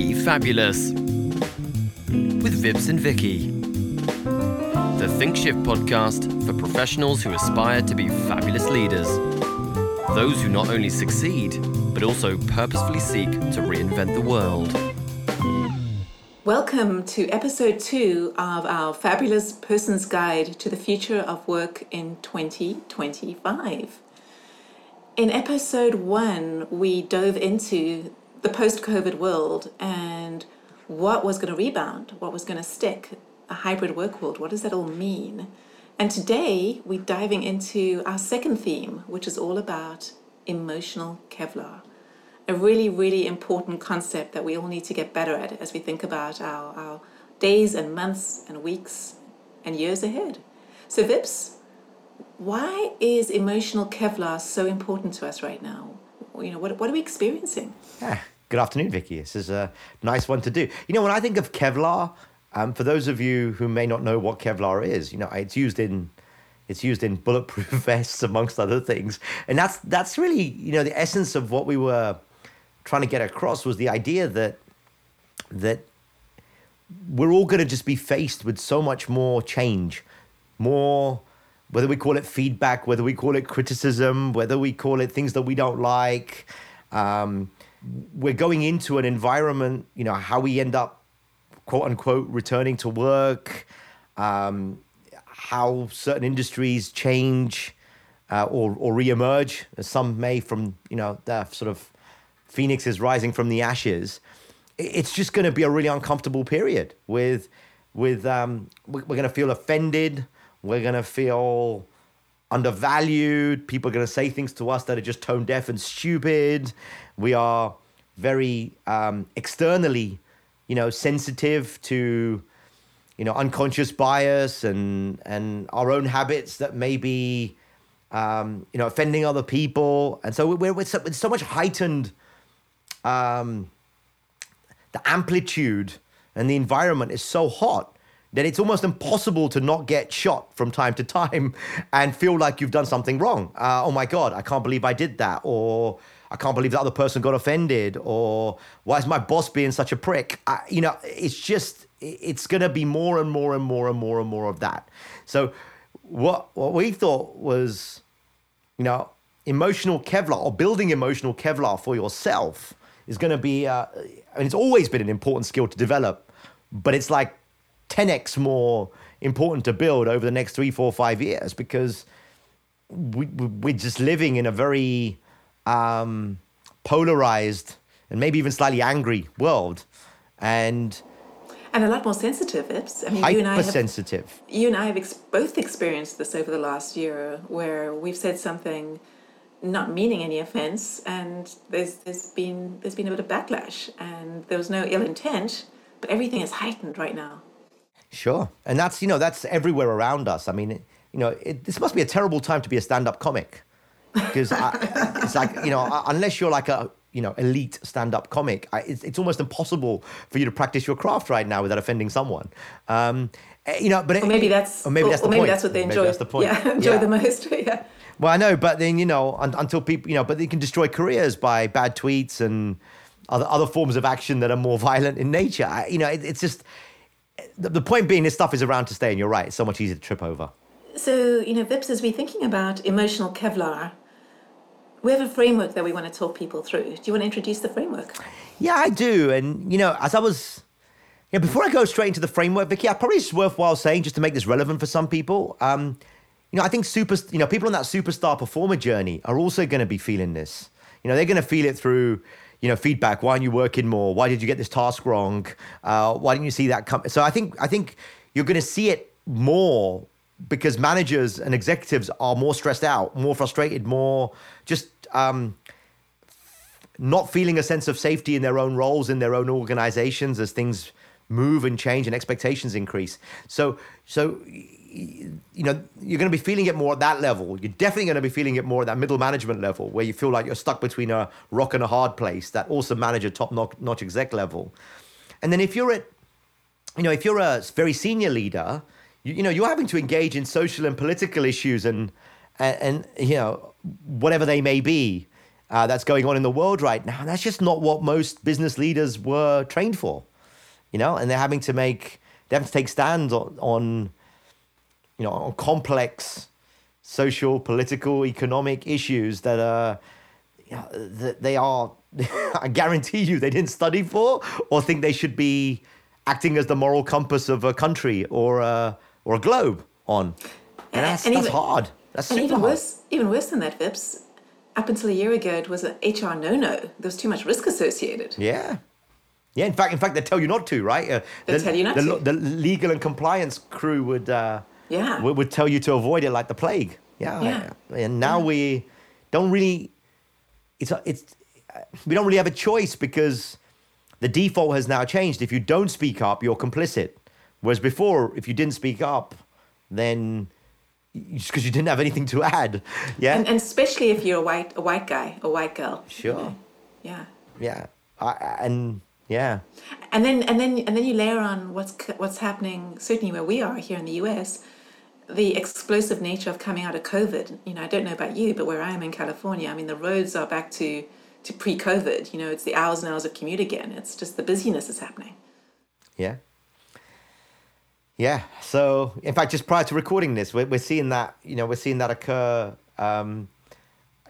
Be Fabulous with Vibs and Vicky. The Think Shift podcast for professionals who aspire to be fabulous leaders. Those who not only succeed, but also purposefully seek to reinvent the world. Welcome to episode two of our fabulous person's guide to the future of work in 2025. In episode one, we dove into the post COVID world and what was going to rebound, what was going to stick, a hybrid work world. What does that all mean? And today we're diving into our second theme, which is all about emotional Kevlar. A really, really important concept that we all need to get better at as we think about our, our days and months and weeks and years ahead. So, Vibs, why is emotional Kevlar so important to us right now? You know, what, what are we experiencing? Yeah. Good afternoon, Vicky. This is a nice one to do. You know, when I think of Kevlar, um, for those of you who may not know what Kevlar is, you know, it's used in it's used in bulletproof vests amongst other things, and that's that's really you know the essence of what we were trying to get across was the idea that that we're all going to just be faced with so much more change, more whether we call it feedback, whether we call it criticism, whether we call it things that we don't like. Um, we're going into an environment, you know, how we end up, quote unquote, returning to work, um, how certain industries change uh, or, or reemerge, as some may from, you know, the sort of phoenix is rising from the ashes. It's just going to be a really uncomfortable period with, with um, we're going to feel offended. We're going to feel undervalued. People are going to say things to us that are just tone deaf and stupid. We are very um, externally, you know, sensitive to, you know, unconscious bias and and our own habits that may be, um, you know, offending other people. And so we're with so, with so much heightened, um, the amplitude and the environment is so hot that it's almost impossible to not get shot from time to time and feel like you've done something wrong. Uh, oh my God, I can't believe I did that. Or I can't believe the other person got offended. Or why is my boss being such a prick? I, you know, it's just, it's going to be more and more and more and more and more of that. So what, what we thought was, you know, emotional Kevlar or building emotional Kevlar for yourself is going to be, uh, I mean, it's always been an important skill to develop, but it's like 10x more important to build over the next three, four, five years because we, we're just living in a very um, polarized and maybe even slightly angry world. And and a lot more sensitive. It's, I mean, you and I have, You and I have ex- both experienced this over the last year, where we've said something, not meaning any offense, and there's there's been there's been a bit of backlash, and there was no ill intent, but everything is heightened right now. Sure, and that's you know that's everywhere around us. I mean, you know, it, this must be a terrible time to be a stand-up comic because it's like you know unless you're like a you know elite stand-up comic, I, it's, it's almost impossible for you to practice your craft right now without offending someone. Um, eh, you know, but or maybe that's or maybe that's or, the maybe point. that's what they enjoy. Maybe that's the point. Yeah, enjoy yeah. the most. yeah. Well, I know, but then you know, un- until people, you know, but they can destroy careers by bad tweets and other other forms of action that are more violent in nature. I, you know, it, it's just the, point being, this stuff is around to stay, and you're right. It's so much easier to trip over. So, you know, Vibs, as we're thinking about emotional Kevlar, we have a framework that we want to talk people through. Do you want to introduce the framework? Yeah, I do. And, you know, as I was, yeah, before I go straight into the framework, Vicky, I probably it's worthwhile saying just to make this relevant for some people. Um, you know, I think super, you know, people on that superstar performer journey are also going to be feeling this. You know, they're going to feel it through, you know, feedback. Why aren't you working more? Why did you get this task wrong? Uh, why didn't you see that come? So I think, I think you're going to see it more because managers and executives are more stressed out, more frustrated, more just um, not feeling a sense of safety in their own roles, in their own organizations as things move and change and expectations increase. So, so you know, you're going to be feeling it more at that level. You're definitely going to be feeling it more at that middle management level where you feel like you're stuck between a rock and a hard place, that awesome manager, top notch exec level. And then if you're at, you know, if you're a very senior leader, you, you know, you're having to engage in social and political issues and, and, and you know, whatever they may be. uh, that's going on in the world right now. That's just not what most business leaders were trained for, you know. And they're having to make they have to take stands on, on you know on complex social, political, economic issues that are you know, that they are. I guarantee you, they didn't study for or think they should be acting as the moral compass of a country or a, or a globe on. And that's, And that's even- hard. That's And even hard. worse, even worse than that, Vibs. Up until a year ago, it was an HR no-no. There was too much risk associated. Yeah. Yeah, in fact, in fact, they tell you not to, right? Uh, They the, tell you not the, to. The legal and compliance crew would, uh, Yeah. would, would tell you to avoid it like the plague. Yeah. Yeah. And now we don't really, it's, it's, we don't really have a choice because the default has now changed. If you don't speak up, you're complicit. Whereas before, if you didn't speak up, then just because you didn't have anything to add. Yeah. And, and especially if you're a white a white guy, a white girl. Sure. Yeah. yeah. I, and yeah. And then and then and then you layer on what's what's happening certainly where we are here in the US, the explosive nature of coming out of COVID. You know, I don't know about you, but where I am in California, I mean the roads are back to to pre-COVID. You know, it's the hours and hours of commute again. It's just the busyness is happening. Yeah. Yeah. So, in fact, just prior to recording this, we're, we're seeing that, you know, we're seeing that occur. Um,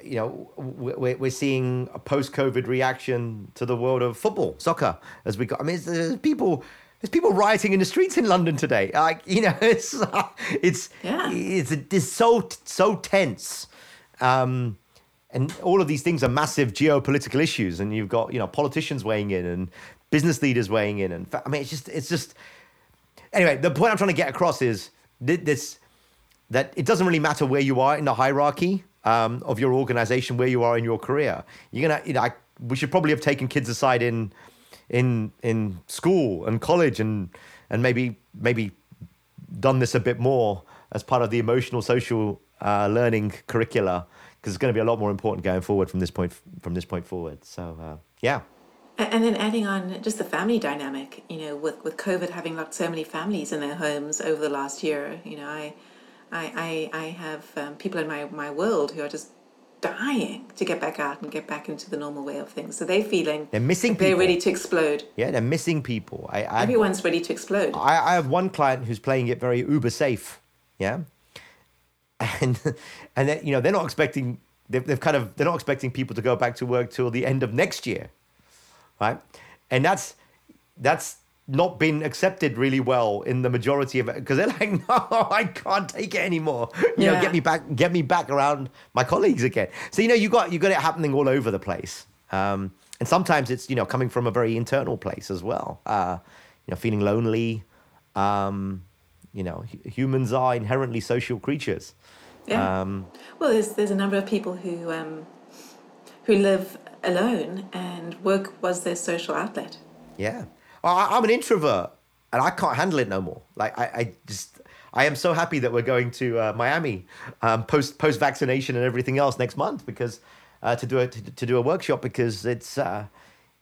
you know, we- we're, we're seeing a post COVID reaction to the world of football, soccer, as we got. I mean, people. There's people rioting in the streets in London today. Like you know, it's it's Yeah. it's, it's so so tense, um, and all of these things are massive geopolitical issues. And you've got you know politicians weighing in and business leaders weighing in, and I mean, it's just it's just anyway, the point I'm trying to get across is thi- this that it doesn't really matter where you are in the hierarchy um, of your organization, where you are in your career. You're gonna, you know, I, we should probably have taken kids aside in in in school and college and and maybe maybe done this a bit more as part of the emotional social uh, learning curricula because it's going to be a lot more important going forward from this point from this point forward. So uh, yeah. And then adding on just the family dynamic, you know, with, with COVID having locked so many families in their homes over the last year, you know, I, I, I, have um, people in my, my world who are just dying to get back out and get back into the normal way of things. So they're feeling They're missing they're ready to explode. Yeah, they're missing people. I, I Everyone's ready to explode. I, I have one client who's playing it very uber safe, yeah, and and then, you know they're not expecting they've, they've kind of they're not expecting people to go back to work till the end of next year, right? And that's that's not been accepted really well in the majority of it because they're like, no, I can't take it anymore. You know, get me back, get me back around my colleagues again. So you know, you got you got it happening all over the place, um, and sometimes it's you know coming from a very internal place as well. Uh, you know, feeling lonely. Um, you know, humans are inherently social creatures. Yeah. Um, Well, there's there's a number of people who um, who live alone, and work was their social outlet. Yeah. I, I'm an introvert and I can't handle it no more. Like, I, I just, I am so happy that we're going to uh, Miami um, post post vaccination and everything else next month because uh, to do a to, to do a workshop because it's uh,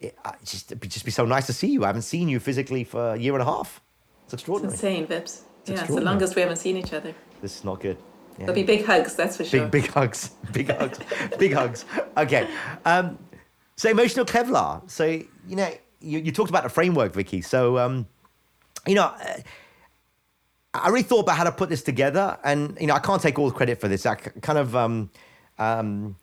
it, uh, it's just it'd just be so nice to see you. I haven't seen you physically for a year and a half. It's extraordinary. It's insane, Vips. yeah, it's the longest we haven't seen each other. This is not good. Yeah. There'll be big hugs, that's for sure. Big, big hugs. Big hugs. big hugs. Okay. Um, so emotional Kevlar. So, you know, you, you talked about the framework, Vicky. So, um, you know, I really thought about how to put this together. And, you know, I can't take all the credit for this. I kind of, um, um,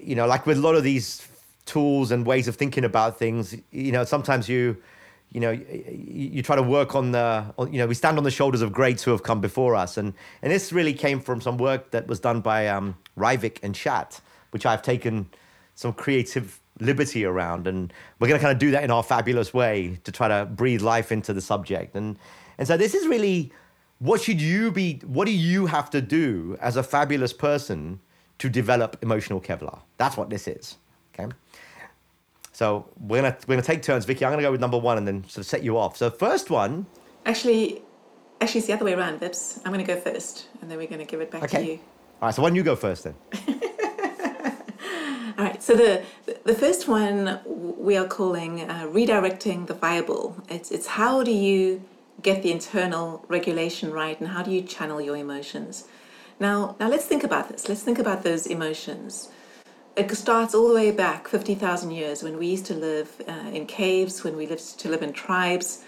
you know, like with a lot of these tools and ways of thinking about things, you know, sometimes you, you know, you, you try to work on the, you know, we stand on the shoulders of greats who have come before us, and and this really came from some work that was done by um, Reivich and Shatté, which I've taken some creative liberty around, and we're going to kind of do that in our fabulous way to try to breathe life into the subject, and and so this is really what should you be, what do you have to do as a fabulous person to develop emotional Kevlar? That's what this is, okay. So we're gonna we're gonna take turns, Vicky. I'm gonna go with number one and then sort of set you off. So first one, Actually, actually, it's the other way around, Vibs. I'm going to go first, and then we're going to give it back to okay. you. All right. So why don't you go first then? All right. So the the first one we are calling uh, redirecting the fireball. It's it's how do you get the internal regulation right, and how do you channel your emotions? Now, now let's think about this. Let's think about those emotions. it starts all the way back 50,000 years when we used to live uh, in caves, when we lived to live in tribes.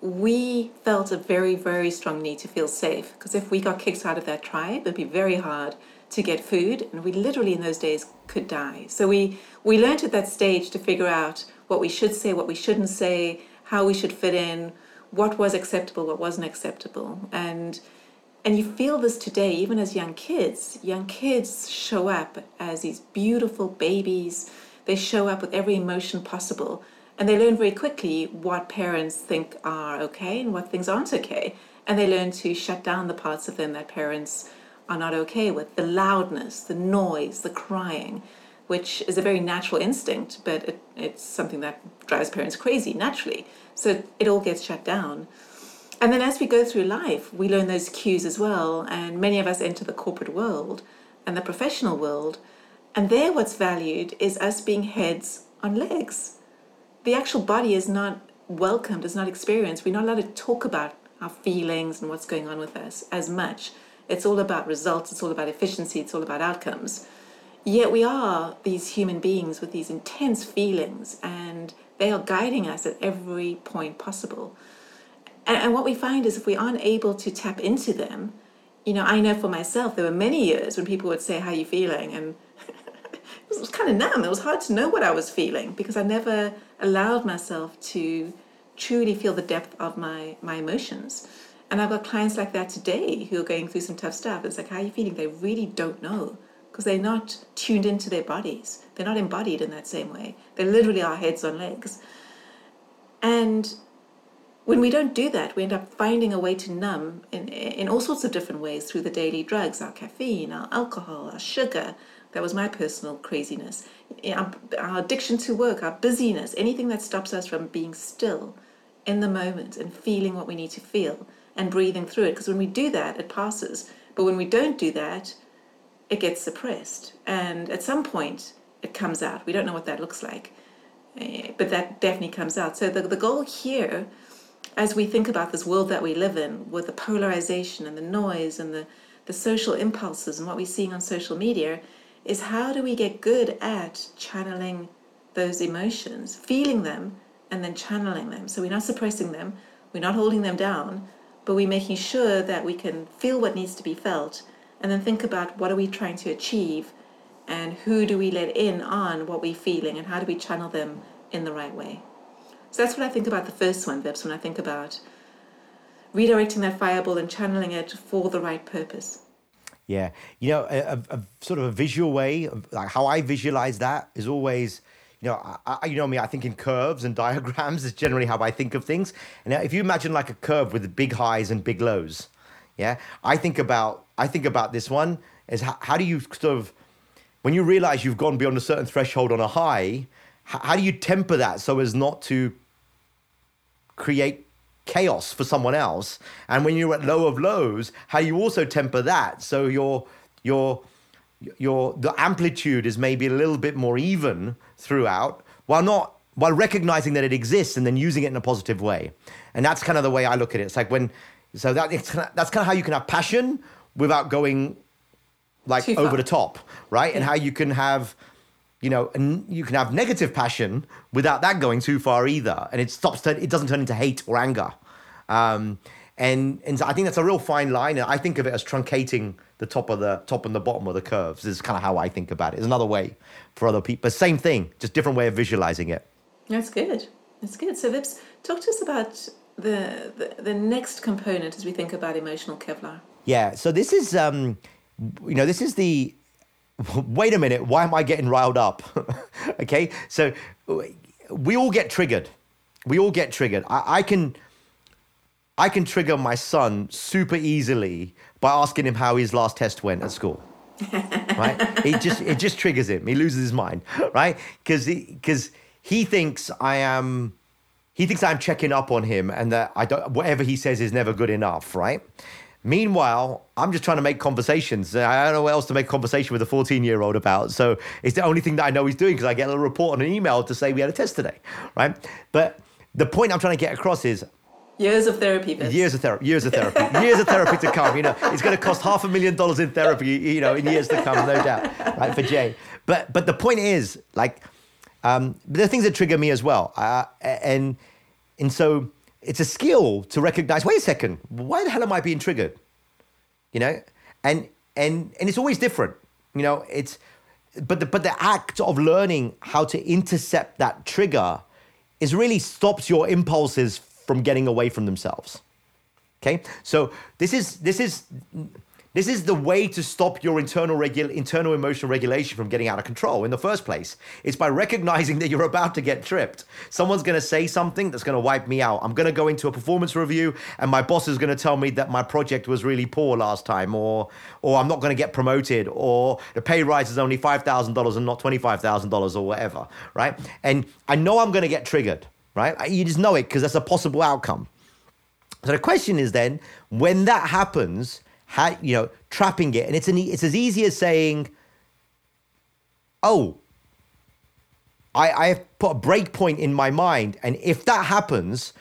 We felt a very, very strong need to feel safe because if we got kicked out of that tribe, it'd be very hard to get food, and we literally in those days could die. So we we learned at that stage to figure out what we should say, what we shouldn't say, how we should fit in, what was acceptable, what wasn't acceptable, and and you feel this today, even as young kids. Young kids show up as these beautiful babies. They show up with every emotion possible. And they learn very quickly what parents think are okay and what things aren't okay. And they learn to shut down the parts of them that parents are not okay with the loudness, the noise, the crying, which is a very natural instinct, but it, it's something that drives parents crazy naturally. So it all gets shut down. And then as we go through life, we learn those cues as well. And many of us enter the corporate world and the professional world. And there, what's valued is us being heads on legs. The actual body is not welcomed, is not experienced. We're not allowed to talk about our feelings and what's going on with us as much. It's all about results, it's all about efficiency, it's all about outcomes. Yet we are these human beings with these intense feelings, and they are guiding us at every point possible. And, and what we find is if we aren't able to tap into them, you know, I know for myself, there were many years when people would say, How are you feeling? And it was kind of numb. It was hard to know what I was feeling because I never allowed myself to truly feel the depth of my, my emotions. And I've got clients like that today who are going through some tough stuff. It's like, How are you feeling? They really don't know because they're not tuned into their bodies. They're not embodied in that same way. They literally are heads on legs. And when we don't do that, we end up finding a way to numb in, in all sorts of different ways through the daily drugs, our caffeine, our alcohol, our sugar. That was my personal craziness. Our, our addiction to work, our busyness, anything that stops us from being still in the moment and feeling what we need to feel and breathing through it. Because when we do that, it passes. But when we don't do that, it gets suppressed. And at some point, it comes out. We don't know what that looks like. Eh, but that definitely comes out. So the, the goal here as we think about this world that we live in with the polarization and the noise and the, the social impulses and what we're seeing on social media is how do we get good at channeling those emotions, feeling them, and then channeling them. So we're not suppressing them, we're not holding them down, but we're making sure that we can feel what needs to be felt and then think about what are we trying to achieve and who do we let in on what we're feeling and how do we channel them in the right way. So that's what I think about the first one, Vibs, when I think about redirecting that fireball and channeling it for the right purpose. Yeah, you know, a, a, sort of a visual way, of, like how I visualize that is always, you know, I, you know me. I think in curves and diagrams is generally how I think of things. And if you imagine like a curve with big highs and big lows, yeah, I think about I think about this one is how, how do you sort of when you realize you've gone beyond a certain threshold on a high, how, how do you temper that so as not to create chaos for someone else. And when you're at low of lows, how you also temper that. So your your your the amplitude is maybe a little bit more even throughout, while not while recognizing that it exists and then using it in a positive way. And that's kind of the way I look at it. It's like when so that it's that's kind of how you can have passion without going like over the top, right? Yeah. And how you can have you know, and you can have negative passion without that going too far either, and it stops. It doesn't turn into hate or anger. Um, and and so I think that's a real fine line. And I think of it as truncating the top of the top and the bottom of the curves. Is kind of how I think about it. It's another way for other people, but same thing, just different way of visualizing it. That's good. That's good. So Vibs, talk to us about the, the the next component as we think about emotional Kevlar. Yeah. So this is um, you know, this is the wait a minute, why am I getting riled up? okay, so we all get triggered. We all get triggered. I, I, can, I can trigger my son super easily by asking him how his last test went at school. right? It just it just triggers him. He loses his mind, right? Because because he, he thinks I am. He thinks I'm checking up on him, and that I don't. Whatever he says is never good enough, right? Meanwhile, I'm just trying to make conversations. I don't know what else to make conversation with a 14 year old about. So it's the only thing that I know he's doing because I get a little report on an email to say we had a test today, right? But the point I'm trying to get across is Years of therapy. Years of therapy, years of therapy, years of therapy to come. You know, it's going to cost half a million dollars in therapy. You know, in years to come, no doubt, right? For Jay, but but the point is, like, um, there are things that trigger me as well, uh, and and so it's a skill to recognize. Wait a second, why the hell am I being triggered? You know, and and and it's always different. You know, it's but the but the act of learning how to intercept that trigger is really stops your impulses from getting away from themselves. Okay, so this is this is this is the way to stop your internal regu- internal emotional regulation from getting out of control in the first place. It's by recognizing that you're about to get tripped. Someone's going to say something that's going to wipe me out. I'm going to go into a performance review and my boss is going to tell me that my project was really poor last time or or I'm not going to get promoted or the pay rise is only $5,000 and not $25,000 or whatever, right? And I know I'm going to get triggered, right? You just know it because that's a possible outcome. So the question is then, when that happens, how, you know, trapping it, and it's an it's as easy as saying, "Oh, I I have put a break point in my mind, and if that happens,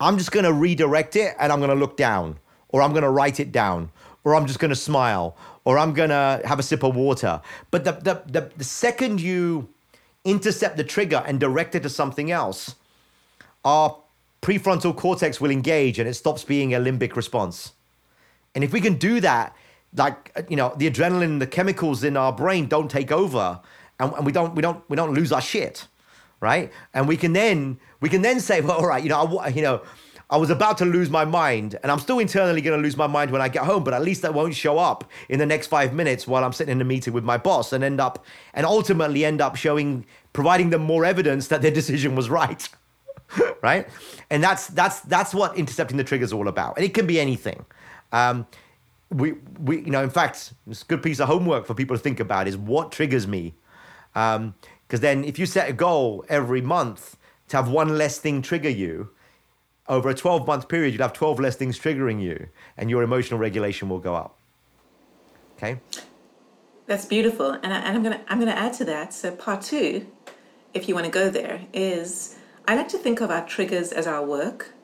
I'm just going to redirect it, and I'm going to look down, or I'm going to write it down, or I'm just going to smile, or I'm going to have a sip of water." But the the the, the second you intercept the trigger and direct it to something else, our prefrontal cortex will engage and it stops being a limbic response. And if we can do that, like you know, the adrenaline, the chemicals in our brain don't take over, and, and we don't we don't we don't lose our shit, right? And we can then we can then say, well, all right, you know, I, you know. I was about to lose my mind, and I'm still internally going to lose my mind when I get home, but at least that won't show up in the next five minutes while I'm sitting in a meeting with my boss and end up, and ultimately end up showing, providing them more evidence that their decision was right. right? And that's that's that's what intercepting the trigger is all about. And it can be anything. Um, we we you know, in fact, it's a good piece of homework for people to think about is what triggers me. Because um, then, if you set a goal every month to have one less thing trigger you, over a 12 month period, you'd have 12 less things triggering you, and your emotional regulation will go up. Okay. That's beautiful, and, I, and I'm gonna I'm gonna add to that. So part two, if you want to go there, is I like to think of our triggers as our work.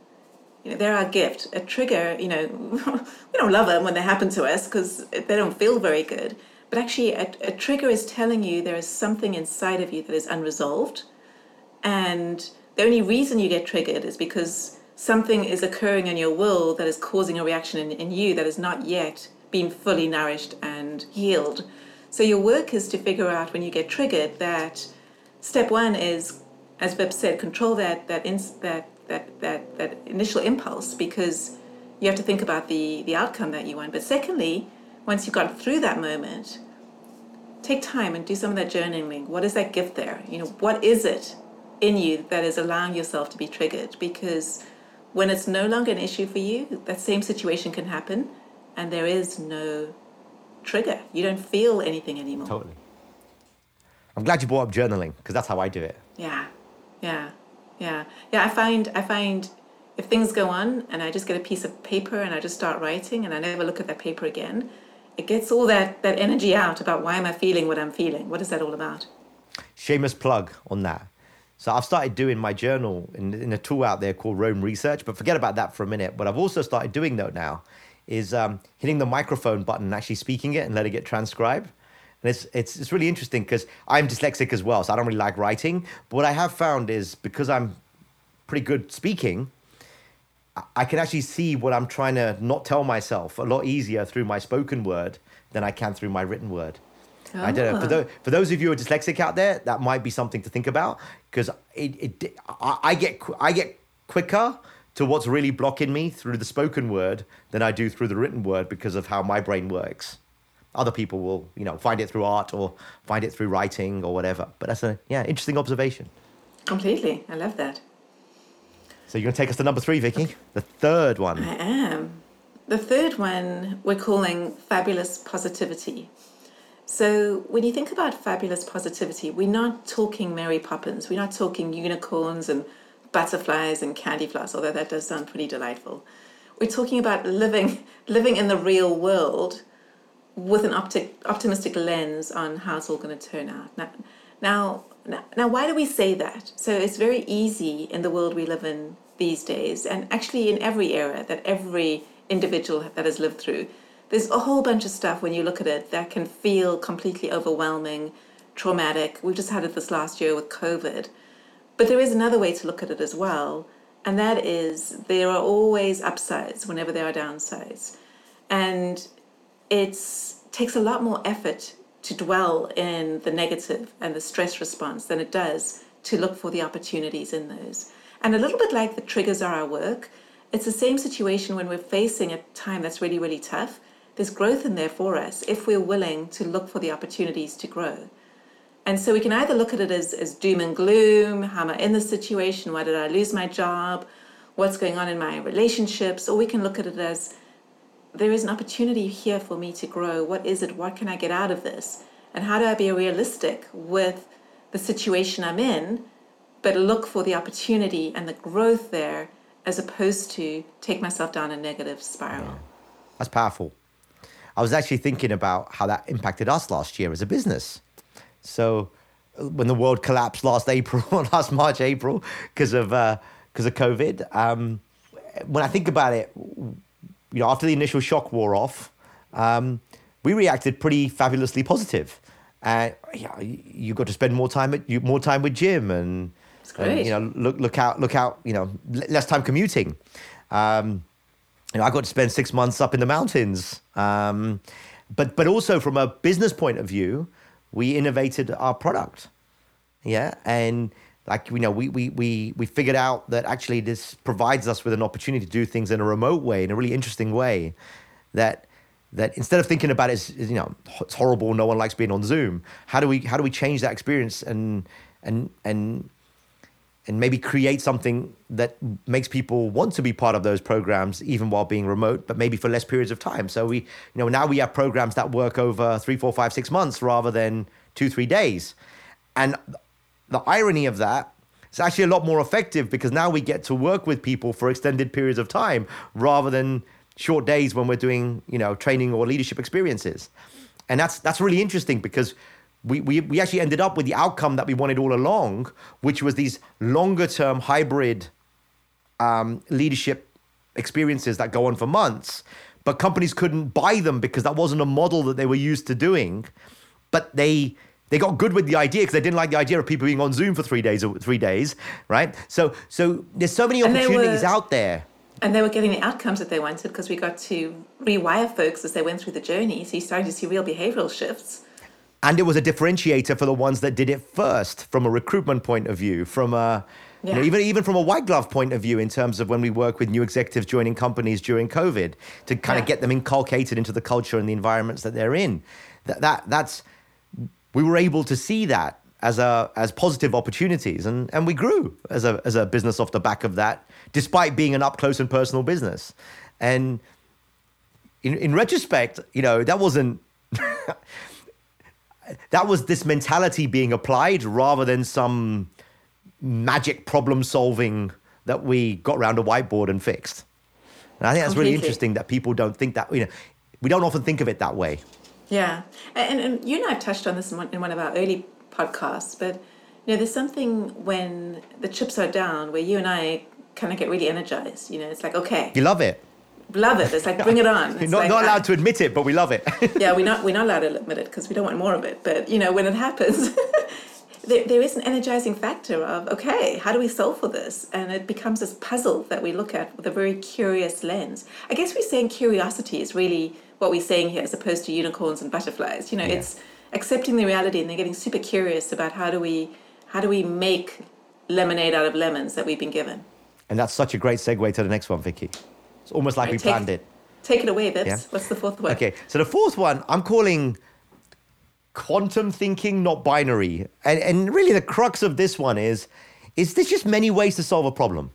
You know, they're our gift. A trigger, you know, we don't love them when they happen to us because they don't feel very good. But actually, a, a trigger is telling you there is something inside of you that is unresolved. And the only reason you get triggered is because something is occurring in your world that is causing a reaction in, in you that has not yet been fully nourished and healed. So your work is to figure out when you get triggered that step one is as Vip said, control that that ins- that that that that initial impulse because you have to think about the the outcome that you want. But secondly, once you've gone through that moment, take time and do some of that journaling. What is that gift there? You know, what is it in you that is allowing yourself to be triggered? Because when it's no longer an issue for you, that same situation can happen, and there is no trigger. You don't feel anything anymore. Totally. I'm glad you brought up journaling because that's how I do it. Yeah. Yeah, yeah, yeah. I find I find if things go on and I just get a piece of paper and I just start writing and I never look at that paper again, it gets all that that energy out about why am I feeling what I'm feeling. What is that all about? Shameless plug on that. So I've started doing my journal in, in a tool out there called Roam Research, but forget about that for a minute. What I've also started doing though now is um, hitting the microphone button and actually speaking it and letting it transcribe. And it's, it's, it's really interesting because I'm dyslexic as well, so I don't really like writing. But what I have found is because I'm pretty good speaking, I can actually see what I'm trying to not tell myself a lot easier through my spoken word than I can through my written word. Oh. I don't know. For, oh. those, for those of you who are dyslexic out there, that might be something to think about because it, it, I, I, get, I get quicker to what's really blocking me through the spoken word than I do through the written word because of how my brain works other people will you know find it through art or find it through writing or whatever. But that's a yeah interesting observation. Completely. I love that. So you're going to take us to number three vicky the third one. I am. The third one we're calling fabulous positivity. So when you think about fabulous positivity we're not talking mary poppins. We're not talking unicorns and butterflies and candy floss although that does sound pretty delightful. We're talking about living living in the real world with an optic, optimistic lens on how it's all going to turn out. Now, now, now, why do we say that? So it's very easy in the world we live in these days, and actually in every era that every individual that has lived through, there's a whole bunch of stuff when you look at it that can feel completely overwhelming, traumatic. We've just had it this last year with COVID. But there is another way to look at it as well, and that is there are always upsides whenever there are downsides. And it takes a lot more effort to dwell in the negative and the stress response than it does to look for the opportunities in those. And a little bit like the triggers are our work, it's the same situation when we're facing a time that's really, really tough. There's growth in there for us if we're willing to look for the opportunities to grow. And so we can either look at it as, as doom and gloom how am I in this situation? Why did I lose my job? What's going on in my relationships? Or we can look at it as there is an opportunity here for me to grow. What is it? What can I get out of this? And how do I be realistic with the situation I'm in, but look for the opportunity and the growth there as opposed to take myself down a negative spiral? That's powerful. I was actually thinking about how that impacted us last year as a business. So when the world collapsed last April, last March, April, because of because uh, of COVID, um, when I think about it, you know, after the initial shock wore off, um, we reacted pretty fabulously positive. And yeah, you got to spend more time at more time with Jim, and, and you know, look look out look out, you know, less time commuting. Um, you know, I got to spend six months up in the mountains. Um, but but also from a business point of view, we innovated our product. Yeah, and like you know we, we we we figured out that actually this provides us with an opportunity to do things in a remote way in a really interesting way that that instead of thinking about it as, you know it's horrible no one likes being on zoom how do we how do we change that experience and and and and maybe create something that makes people want to be part of those programs even while being remote but maybe for less periods of time? So we you know now we have programs that work over three four five six months rather than two three days. And the irony of that is actually a lot more effective because now we get to work with people for extended periods of time rather than short days when we're doing, you know, training or leadership experiences. And that's that's really interesting because we, we, we actually ended up with the outcome that we wanted all along, which was these longer term hybrid um, leadership experiences that go on for months. But companies couldn't buy them because that wasn't a model that they were used to doing. But they they got good with the idea because they didn't like the idea of people being on Zoom for three days or three days, right? So so there's so many opportunities were, out there. And they were getting the outcomes that they wanted because we got to rewire folks as they went through the journey. So you started to see real behavioral shifts. And it was a differentiator for the ones that did it first from a recruitment point of view, from a yeah. You know, even even from a white glove point of view, in terms of when we work with new executives joining companies during COVID, to kind yeah. of get them inculcated into the culture and the environments that they're in, that, that that's we were able to see that as a as positive opportunities and and we grew as a as a business off the back of that despite being an up close and personal business. And in in retrospect you know that wasn't that was this mentality being applied rather than some magic problem solving that we got around a whiteboard and fixed. And i think that's Completely. really interesting that people don't think that you know we don't often think of it that way yeah, and, and you and I have touched on this in one, in one of our early podcasts, but you know, there's something when the chips are down where you and I kind of get really energized. You know, it's like okay, you love it. Love it. It's like bring it on. It's not, like, not ah. allowed I, to admit it, but we love it. yeah, we're not we're not allowed to admit it because we don't want more of it. But you know, when it happens, there, there is an energizing factor of okay, how do we solve for this? And it becomes this puzzle that we look at with a very curious lens. I guess we're saying curiosity is really what we're saying here as opposed to unicorns and butterflies. You know, yeah. it's accepting the reality and they're getting super curious about how do we how do we make lemonade out of lemons that we've been given. And that's such a great segue to the next one, Vicky. It's almost like right, we take, planned it. Take it away, Vibs. Yeah? What's the fourth one? Okay, so the fourth one I'm calling quantum thinking, not binary. And and really the crux of this one is is there's just many ways to solve a problem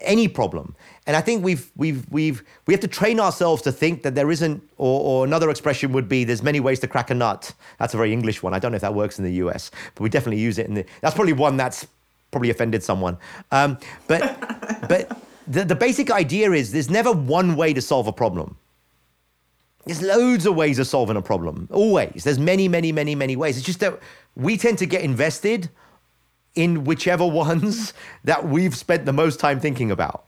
any problem. And I think we've we've we've we have to train ourselves to think that there isn't, or, or another expression would be, there's many ways to crack a nut. That's a very English one. I don't know if that works in the U.S., but we definitely use it in the. That's probably one that's probably offended someone. Um, but but the the basic idea is there's never one way to solve a problem. There's loads of ways of solving a problem. Always. There's many, many, many, many ways. It's just that we tend to get invested in whichever ones that we've spent the most time thinking about.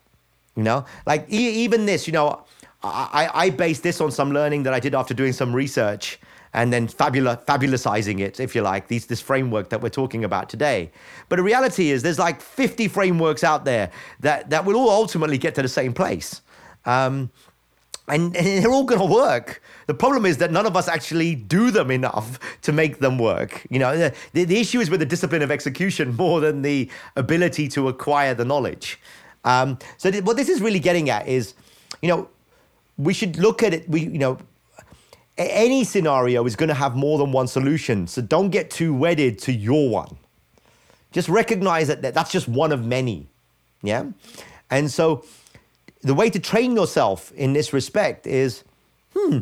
You know, like e- even this, you know, I, I base this on some learning that I did after doing some research and then fabula- fabulousizing it, if you like, these, this framework that we're talking about today. But the reality is there's like 50 frameworks out there that, that will all ultimately get to the same place. Um, and, and they're all going to work. The problem is that none of us actually do them enough to make them work. You know, the, the issue is with the discipline of execution more than the ability to acquire the knowledge. Um, so th- what this is really getting at is, you know, we should look at it. We, you know, any scenario is going to have more than one solution. So don't get too wedded to your one. Just recognize that that's just one of many. Yeah. And so the way to train yourself in this respect is, hmm,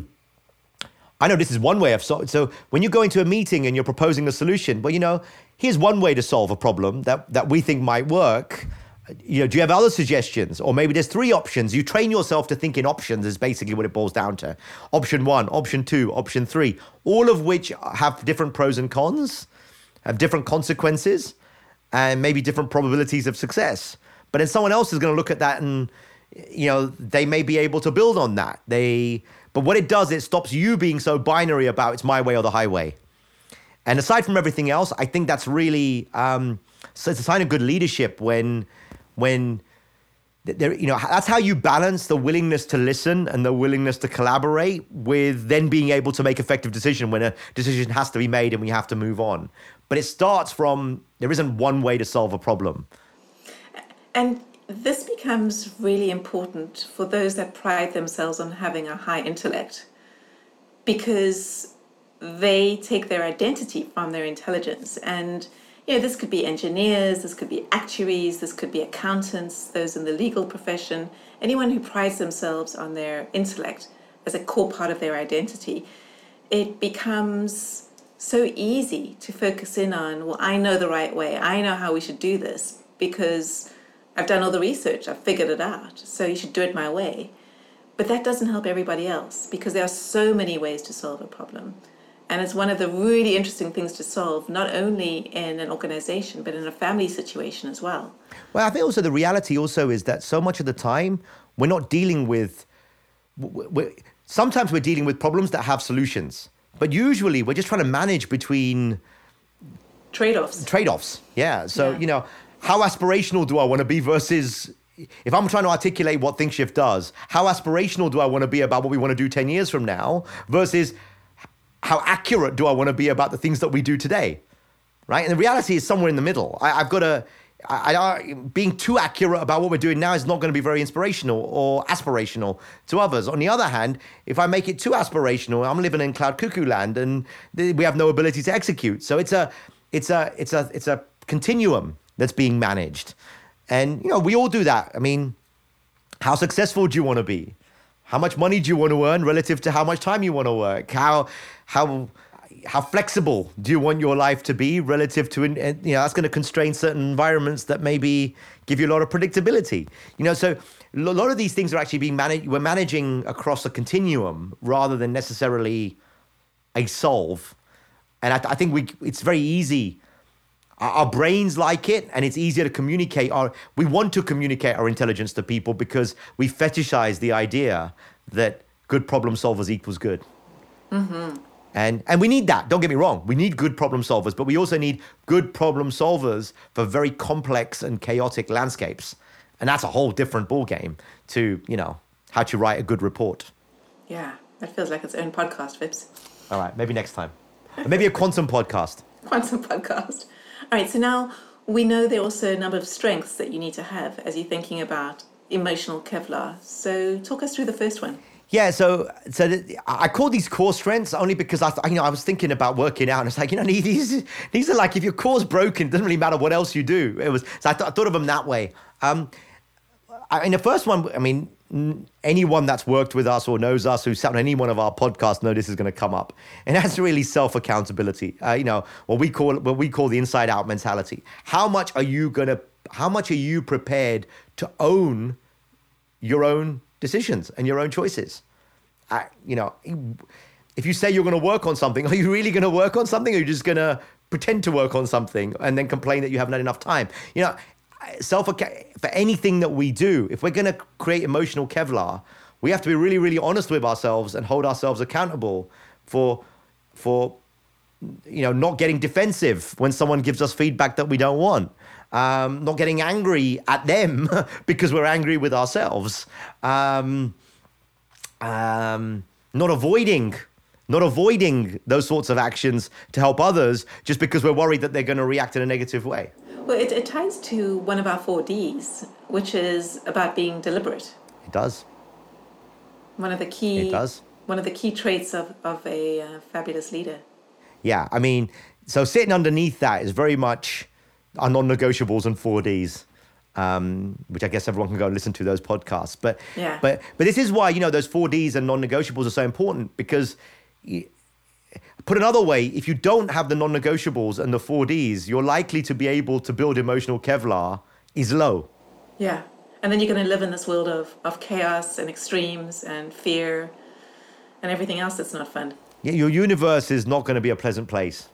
I know this is one way of so. So when you go into a meeting and you're proposing a solution, well, you know, here's one way to solve a problem that that we think might work you know, do you have other suggestions? Or maybe there's three options. You train yourself to think in options, is basically what it boils down to. Option one, option two, option three, all of which have different pros and cons, have different consequences, and maybe different probabilities of success. But then someone else is going to look at that and, you know, they may be able to build on that. They, but what it does, it stops you being so binary about it's my way or the highway. And aside from everything else, I think that's really, um, so it's a sign of good leadership when when there, you know, that's how you balance the willingness to listen and the willingness to collaborate with then being able to make effective decision when a decision has to be made and we have to move on. But it starts from there isn't one way to solve a problem. And this becomes really important for those that pride themselves on having a high intellect because they take their identity from their intelligence and you know, this could be engineers, this could be actuaries, this could be accountants, those in the legal profession, anyone who prides themselves on their intellect as a core part of their identity. It becomes so easy to focus in on, well, I know the right way, I know how we should do this because I've done all the research, I've figured it out, so you should do it my way. But that doesn't help everybody else because there are so many ways to solve a problem. And it's one of the really interesting things to solve, not only in an organization, but in a family situation as well. Well, I think also the reality also is that so much of the time we're not dealing with, we're, sometimes we're dealing with problems that have solutions, but usually we're just trying to manage between trade offs. Trade offs, yeah. So, yeah. you know, how aspirational do I want to be versus if I'm trying to articulate what ThinkShift does, how aspirational do I want to be about what we want to do 10 years from now versus how accurate do I want to be about the things that we do today? Right? And the reality is somewhere in the middle. I, have got to, I, I, being too accurate about what we're doing now is not going to be very inspirational or aspirational to others. On the other hand, if I make it too aspirational, I'm living in cloud cuckoo land and we have no ability to execute. So it's a, it's a, it's a, it's a continuum that's being managed. And, you know, we all do that. I mean, how successful do you want to be? How much money do you want to earn relative to how much time you want to work? How how how flexible do you want your life to be relative to you know that's going to constrain certain environments that maybe give you a lot of predictability you know so a lot of these things are actually being managed we're managing across a continuum rather than necessarily a solve and i, I think we it's very easy our brains like it and it's easier to communicate our we want to communicate our intelligence to people because we fetishize the idea that good problem solvers equals good. Mm-hmm. and and we need that don't get me wrong. We need good problem solvers but we also need good problem solvers for very complex and chaotic landscapes. And that's a whole different ball game to you know how to write a good report. Yeah that feels like its own podcast Vibs. all right maybe next time. Maybe a quantum podcast. Quantum podcast all right, so now we know there are also a number of strengths that you need to have as you're thinking about emotional Kevlar. So talk us through the first one. Yeah, so so I call these core strengths only because I you know I was thinking about working out and it's like you know these these are like if your core's broken, it doesn't really matter what else you do. It was so I, th- I thought of them that way. Um, I, in the first one, I mean anyone that's worked with us or knows us who's sat on any one of our podcasts know this is going to come up. And that's really self accountability uh, you know what we call what we call the inside out mentality. How much are you going to how much are you prepared to own your own decisions and your own choices? Uh, you know if you say you're going to work on something are you really going to work on something? Or are you just going to pretend to work on something and then complain that you haven't had enough time. You know, self for anything that we do, if we're going to create emotional Kevlar, we have to be really, really honest with ourselves and hold ourselves accountable for for you know not getting defensive when someone gives us feedback that we don't want. Um, not getting angry at them because we're angry with ourselves. Um, um, not avoiding not avoiding those sorts of actions to help others just because we're worried that they're going to react in a negative way. Well, it, it ties to one of our four Ds, which is about being deliberate. It does. One of the key. It does. One of the key traits of, of a uh, fabulous leader. Yeah, I mean, so sitting underneath that is very much our non-negotiables and four Ds. Um, which I guess everyone can go and listen to those podcasts. But yeah. but but this is why you know those four Ds and non-negotiables are so important because Put another way, if you don't have the non negotiables and the 4Ds, you're likely to be able to build emotional Kevlar is low. Yeah. And then you're going to live in this world of, of chaos and extremes and fear and everything else that's not fun. Yeah, your universe is not going to be a pleasant place.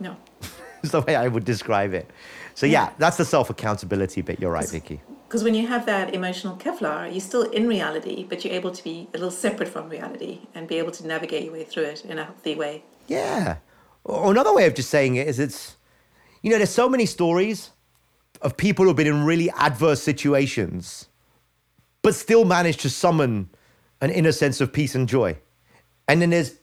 No. That's the way I would describe it. So, yeah, yeah that's the self accountability bit. You're right, Vicky. Because when you have that emotional Kevlar, you're still in reality, but you're able to be a little separate from reality and be able to navigate your way through it in a healthy way. Yeah. Or another way of just saying it is it's, you know, there's so many stories of people who've been in really adverse situations, but still managed to summon an inner sense of peace and joy. And then there's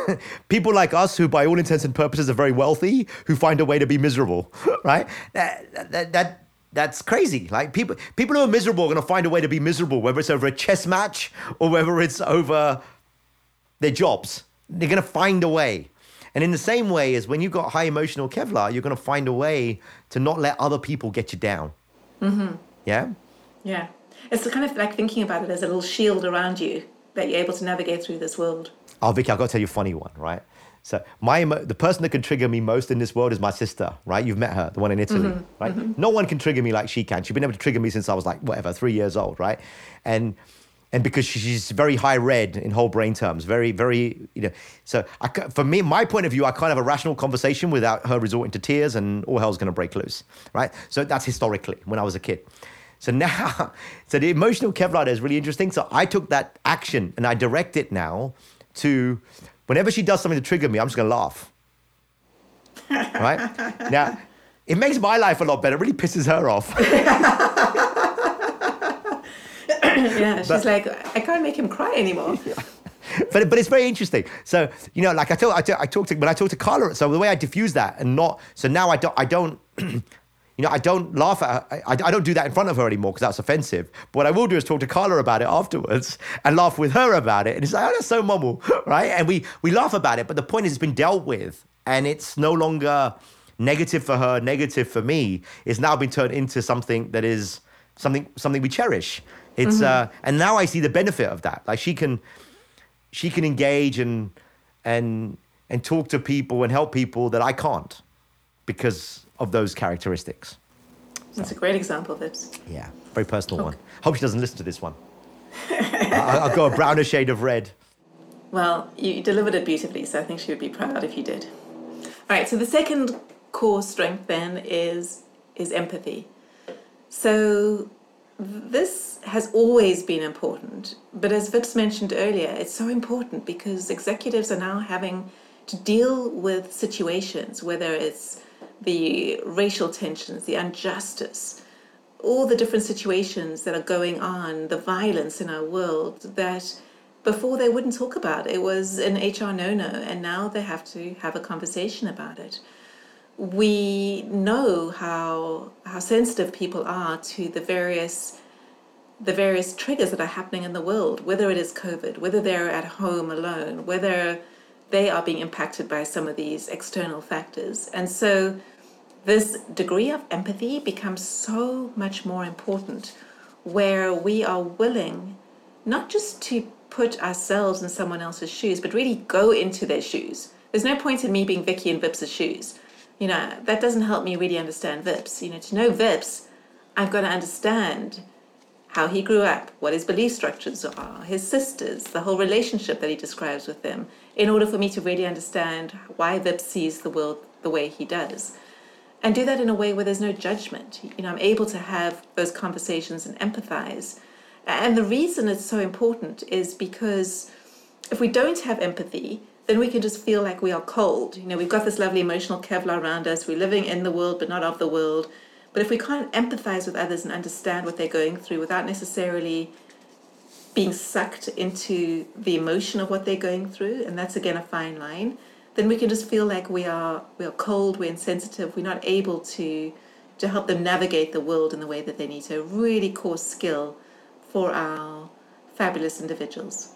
people like us who, by all intents and purposes, are very wealthy who find a way to be miserable, right? That, that, that, that's crazy. Like people, people who are miserable are going to find a way to be miserable, whether it's over a chess match or whether it's over their jobs. They're going to find a way. And in the same way as when you've got high emotional Kevlar, you're going to find a way to not let other people get you down. Mm-hmm. Yeah? Yeah. It's kind of like thinking about it as a little shield around you that you're able to navigate through this world. Oh, Vicky, I've got to tell you a funny one, right? So my the person that can trigger me most in this world is my sister, right? You've met her, the one in Italy, mm-hmm, right? Mm-hmm. No one can trigger me like she can. She's been able to trigger me since I was like whatever, three years old, right? And and because she's very high red in whole brain terms, very very you know. So I, for me, my point of view, I can't have a rational conversation without her resorting to tears, and all hell's going to break loose, right? So that's historically when I was a kid. So now, so the emotional Kevlar is really interesting. So I took that action and I direct it now to whenever she does something to trigger me, I'm just going to laugh. right? Now, it makes my life a lot better. It really pisses her off. yeah, she's but, like, I can't make him cry anymore. Yeah. But, but it's very interesting. So you know, like I told, I talked to when I talked to Carla. So the way I diffuse that and not so now I don't I don't you know, I don't laugh at her. I, I don't do that in front of her anymore because that's offensive. But what I will do is talk to Carla about it afterwards and laugh with her about it. And it's like, oh, that's so mumble, right? And we, we laugh about it. But the point is, it's been dealt with and it's no longer negative for her, negative for me. It's now been turned into something that is something, something we cherish. It's, mm-hmm. uh, and now I see the benefit of that. Like she can, she can engage and, and, and talk to people and help people that I can't because of those characteristics. That's a great example of it. Yeah, very personal one. Hope she doesn't listen to this one. I, will go a browner shade of red. Well, you delivered it beautifully, so I think she would be proud if you did. All right, so the second core strength then is is empathy. So this has always been important, but as Vibs mentioned earlier, it's so important because executives are now having to deal with situations, whether it's the racial tensions, the injustice, all the different situations that are going on, the violence in our world that before they wouldn't talk about. It was an HR no no, and now they have to have a conversation about it. We know how how sensitive people are to the various the various triggers that are happening in the world, whether it is COVID, whether they're at home alone, whether they are being impacted by some of these external factors. And so this degree of empathy becomes so much more important where we are willing not just to put ourselves in someone else's shoes, but really go into their shoes. There's no point in me being Vicky in Vibs' shoes. You know, that doesn't help me really understand Vibs. You know, to know Vibs, I've got to understand how he grew up, what his belief structures are, his sisters, the whole relationship that he describes with them, in order for me to really understand why Vibs sees the world the way he does. And do that in a way where there's no judgment. You know, I'm able to have those conversations and empathize. And the reason it's so important is because if we don't have empathy, then we can just feel like we are cold. You know, we've got this lovely emotional Kevlar around us. We're living in the world, but not of the world. But if we can't empathize with others and understand what they're going through without necessarily being sucked into the emotion of what they're going through, and that's again a fine line, then we can just feel like we are we are cold, we're insensitive, we're not able to to help them navigate the world in the way that they need to. A really core skill for our fabulous individuals.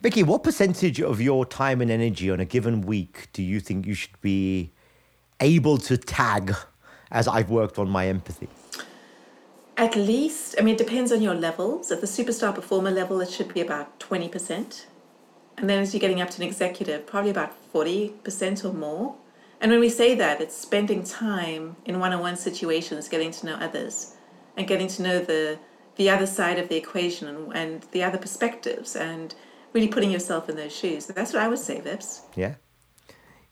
Vicky, what percentage of your time and energy on a given week do you think you should be able to tag as I've worked on my empathy? At least, I mean, it depends on your levels. At the superstar performer level, it should be about 20%. And then as you're getting up to an executive, probably about 40% or more. And when we say that, it's spending time in one on one situations, getting to know others and getting to know the, the other side of the equation and, and the other perspectives and really putting yourself in those shoes. That's what I would say, Vibs. Yeah.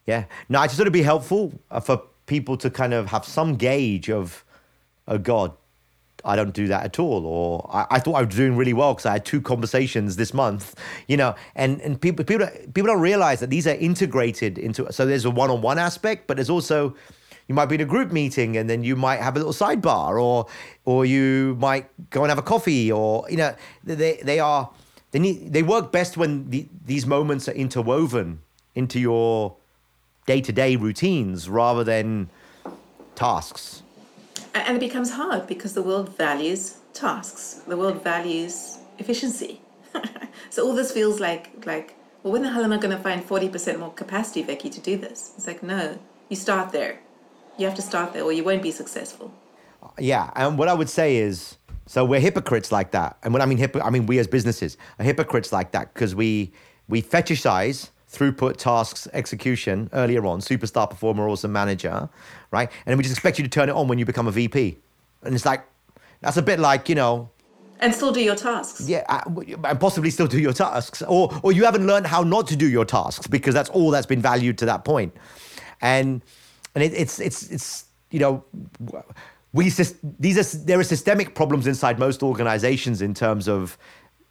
Yeah. No, I just thought it'd be helpful uh, for people to kind of have some gauge of, oh God, I don't do that at all. Or I, I thought I was doing really well because I had two conversations this month, you know, and, and people, people, people don't realize that these are integrated into, so there's a one-on-one aspect, but there's also, you might be in a group meeting and then you might have a little sidebar or, or you might go and have a coffee or, you know, they, they are, they need, they work best when the, these moments are interwoven into your day-to-day routines rather than tasks and it becomes hard because the world values tasks. The world values efficiency. So all this feels like like well when the hell am i going to find 40% more capacity Becky, to do this? It's like no you start there. You have to start there or you won't be successful. Uh, yeah and what i would say is so we're hypocrites like that. And when i mean hip, i mean we as businesses are hypocrites like that because we we fetishize throughput, tasks, execution earlier on, superstar performer, awesome manager, right? And then we just expect you to turn it on when you become a VP. And it's like, that's a bit like, you know, and still do your tasks. Yeah, uh, and possibly still do your tasks, or or you haven't learned how not to do your tasks because that's all that's been valued to that point, and and it, it's it's it's you know we these are there are systemic problems inside most organizations in terms of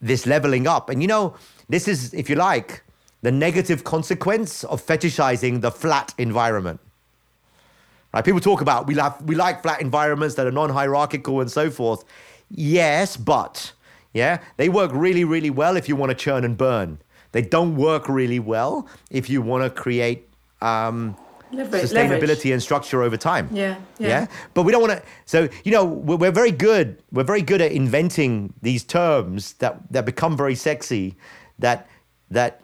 this leveling up, and you know this is if you like the negative consequence of fetishizing the flat environment. Right? People talk about we like we like flat environments that are non-hierarchical and so forth. Yes, but yeah, they work really, really well if you want to churn and burn. They don't work really well if you want to create um, Leverage, sustainability leverage. and structure over time. Yeah, yeah. Yeah. But we don't want to. So you know, we're, we're, very good. We're very good at inventing these terms that that become very sexy. That that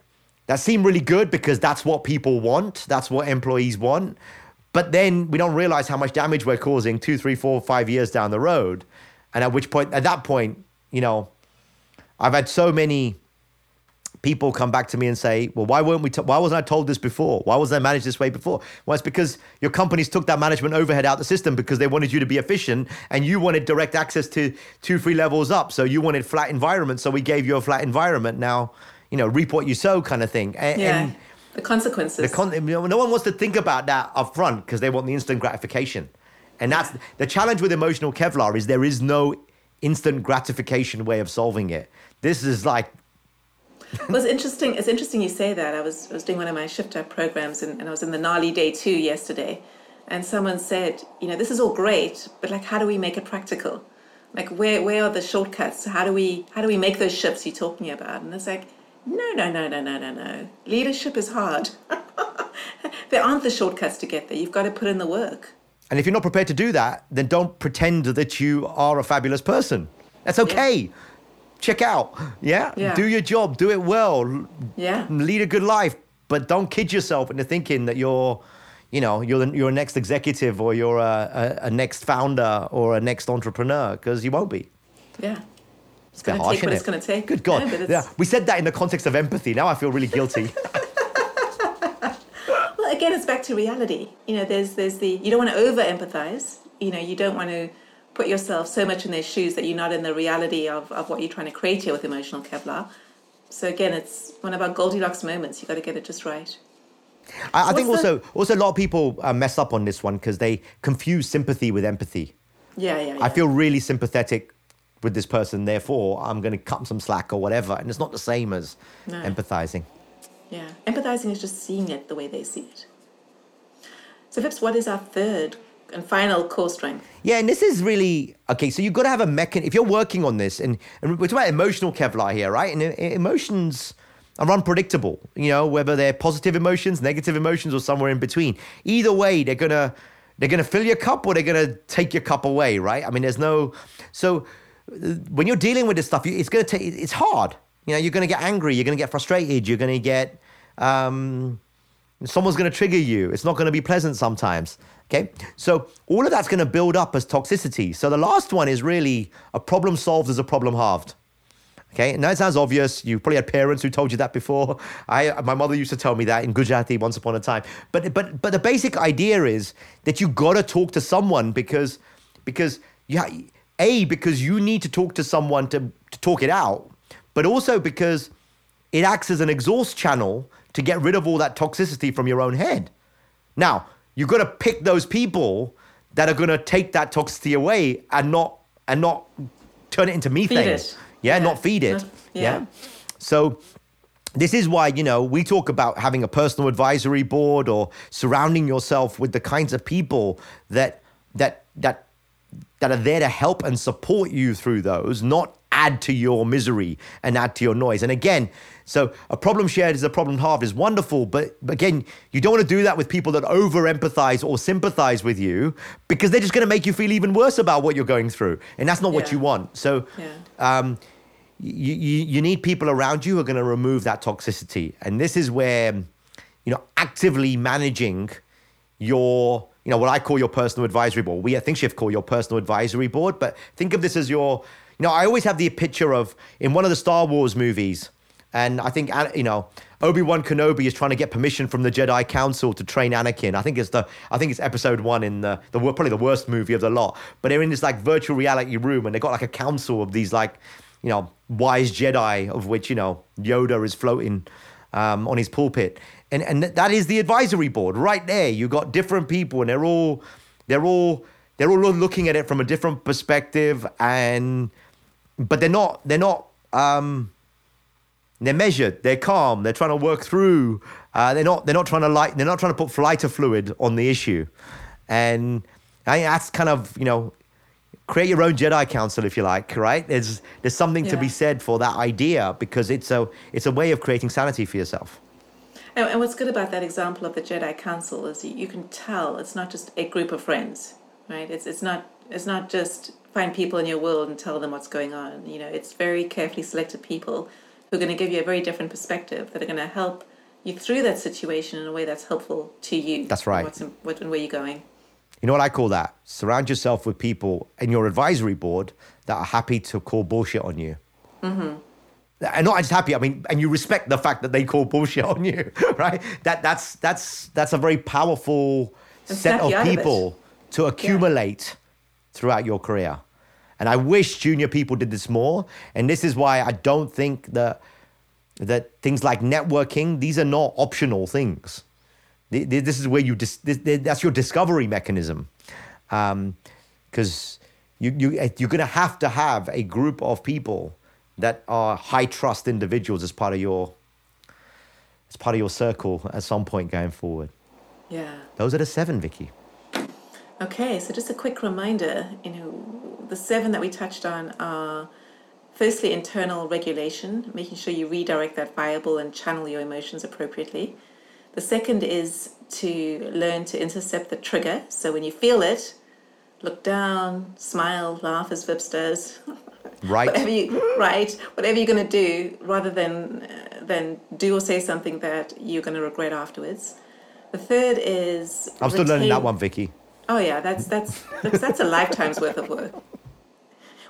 that seem really good because that's what people want, that's what employees want. But then we don't realize how much damage we're causing two, three, four, five years down the road. And at which point, at that point, you know, I've had so many people come back to me and say, "Well, why weren't we? T- why wasn't I told this before? Why wasn't I managed this way before?" Well, it's because your companies took that management overhead out of the system because they wanted you to be efficient, and you wanted direct access to two, three levels up. So you wanted flat environment. So we gave you a flat environment. Now you know, reap what you sow kind of thing. And, yeah. And the consequences. The con- no one wants to think about that up front because they want the instant gratification. And that's the challenge with emotional Kevlar is there is no instant gratification way of solving it. This is like well, it's interesting. It's interesting you say that. I was I was doing one of my shift up programs, and, and I was in the gnarly day two yesterday, and someone said, you know, this is all great, but like, how do we make it practical? Like, where where are the shortcuts? How do we how do we make those shifts you're talking about? And it's like, no, no, no, no, no, no, no. Leadership is hard. there aren't the shortcuts to get there. You've got to put in the work. And if you're not prepared to do that, then don't pretend that you are a fabulous person. That's okay. Yeah. Check out. Yeah? yeah? Do your job. Do it well. Yeah. Lead a good life. But don't kid yourself into thinking that you're, you know, you're, the, you're a next executive or you're a, a, a next founder or a next entrepreneur because you won't be. Yeah. It's going to take what it's going to take. Good God. Yeah, yeah, we said that in the context of empathy. Now I feel really guilty. well, again, it's back to reality. You know, there's, there's the, you don't want to over empathize. You know, you don't want to put yourself so much in their shoes that you're not in the reality of, of what you're trying to create here with emotional Kevlar. So again, it's one of our Goldilocks moments. You've got to get it just right. I, I think the- also also a lot of people uh, mess up on this one because they confuse sympathy with empathy. Yeah, yeah, yeah. I feel really sympathetic with this person, therefore I'm going to cut some slack or whatever, and it's not the same as No. empathizing. Yeah, empathizing is just seeing it the way they see it. So, Vibs, what is our third and final core strength? Yeah, and this is really okay. So you've got to have a mechanism. If you're working on this, and, and we're talking about emotional Kevlar here, right? And e- emotions are unpredictable. You know, whether they're positive emotions, negative emotions, or somewhere in between. Either way, they're gonna they're gonna fill your cup or they're gonna take your cup away, right? I mean, there's no so uh, when you're dealing with this stuff, it's gonna take. It's hard. You know, you're gonna get angry. You're gonna get frustrated. You're gonna get. Um, someone's going to trigger you. It's not going to be pleasant sometimes. Okay. So all of that's going to build up as toxicity. So the last one is really a problem solved is a problem halved. Okay. now that sounds obvious. You probably had parents who told you that before. I, my mother used to tell me that in Gujarati once upon a time. But, but, but the basic idea is that you got to talk to someone because, because yeah, a, because you need to talk to someone to, to talk it out, but also because it acts as an exhaust channel to get rid of all that toxicity from your own head. Now, you've got to pick those people that are going to take that toxicity away and not and not turn it into methane. it. Yeah, Yeah. not feed it. Yeah. yeah. So this is why, you know, we talk about having a personal advisory board or surrounding yourself with the kinds of people that that that that are there to help and support you through those, not add to your misery and add to your noise. And again, so a problem shared is a problem halved is wonderful, but again, you don't want to do that with people that over empathize or sympathize with you because they're just going to make you feel even worse about what you're going through, and that's not what you want. So. Yeah. Um, you, you, you need people around you who are going to remove that toxicity. And this is where, you know, actively managing your, you know, what I call your personal advisory board. We at ThinkShift call your personal advisory board, but think of this as your, you know, I always have the picture of in one of the Star Wars movies, and I think, you know, Obi Wan Kenobi is trying to get permission from the Jedi Council to train Anakin. I think it's the, I think it's Episode One in the, the probably the worst movie of the lot. But they're in this like virtual reality room, and they got like a council of these like, you know, wise Jedi, of which you know Yoda is floating um, on his pulpit, and and that is the advisory board right there. You got different people, and they're all, they're all, they're all looking at it from a different perspective, and but they're not, they're not. Um, they're measured. They're calm. They're trying to work through. Uh, they're not. They're not trying to light. They're not trying to put lighter fluid on the issue, and I think that's kind of you know, create your own Jedi Council if you like. Right? There's there's something to be said for that idea because it's a it's a way of creating sanity for yourself. And, and what's good about that example of the Jedi Council is you, you can tell it's not just a group of friends, right? It's it's not it's not just find people in your world and tell them what's going on. You know, it's very carefully selected people who are going to give you a very different perspective that are going to help you through that situation in a way that's helpful to you. That's right. What's in, what, and where you're going. You know what I call that? Surround yourself with people in your advisory board that are happy to call bullshit on you. Mm-hmm. And not just happy, I mean, and you respect the fact that they call bullshit on you, right? That that's that's that's a very powerful And set of you out of people to accumulate throughout your career. And I wish junior people did this more. And this is why I don't think that that things like networking, these are not optional things. Th- th- This is where you dis- that's your discovery mechanism, because you you eh, you're gonna have to have a group of people that are high trust individuals as part of your as part of your circle at some point going forward. Yeah. Those are the seven, Vicky. Okay, so just a quick reminder, you know, the seven that we touched on are firstly internal regulation, making sure you redirect that fireball and channel your emotions appropriately. The second is to learn to intercept the trigger. So when you feel it, look down, smile, laugh as Vibs does. Right. whatever you right, whatever you're going to do, rather than uh, than do or say something that you're going to regret afterwards. The third is I'm still learning that one, Vicky. Oh yeah, that's that's that's, that's a lifetime's worth of work.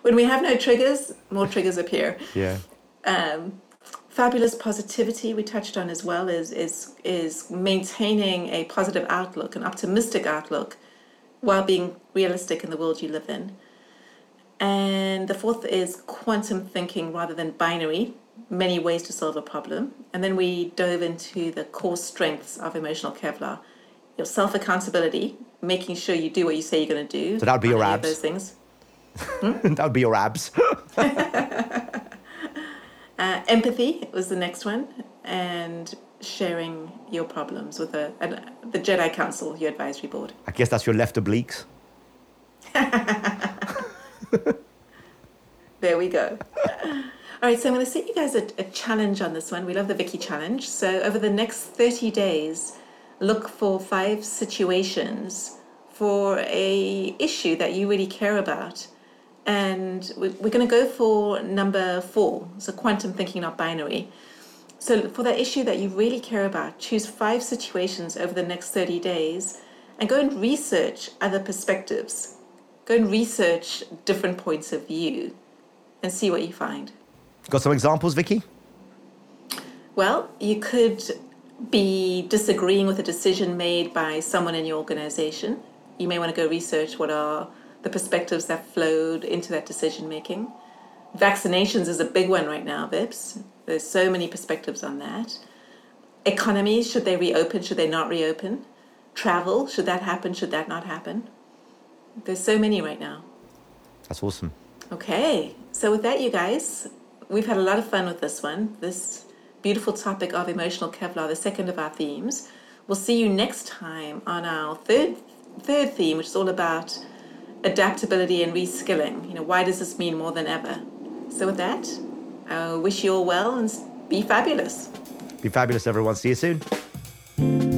When we have no triggers, more triggers appear. Yeah. Um, fabulous positivity we touched on as well is is is maintaining a positive outlook, an optimistic outlook, while being realistic in the world you live in. And the fourth is quantum thinking rather than binary. many ways to solve a problem. And then we dove into the core strengths of emotional Kevlar your self accountability, making sure you do what you say you're going to do. So that would be your on any of abs. Those things. that would be your abs. Uh, empathy was the next one, and sharing your problems with the, uh, the Jedi Council, your advisory board. I guess that's your left obliques. There we go. All right, so I'm going to set you guys a, a challenge on this one. We love the Vicky challenge. So over the next 30 days, look for five situations for a issue that you really care about. And we- we're going to go for number four, so quantum thinking, not binary. So for that issue that you really care about, choose five situations over the next 30 days and go and research other perspectives. Go and research different points of view and see what you find. Got some examples, Vicky? Well, you could be disagreeing with a decision made by someone in your organization. You may want to go research what are the perspectives that flowed into that decision making. Vaccinations is a big one right now, Vibs. There's so many perspectives on that. Economies, should they reopen, should they not reopen? Travel, should that happen, should that not happen? There's so many right now. That's awesome. Okay, so with that, you guys, we've had a lot of fun with this one. This beautiful topic of emotional Kevlar, the second of our themes. We'll see you next time on our third third theme, which is all about adaptability and reskilling. You know, why does this mean more than ever? So with that, I wish you all well and be fabulous. Be fabulous, everyone. See you soon.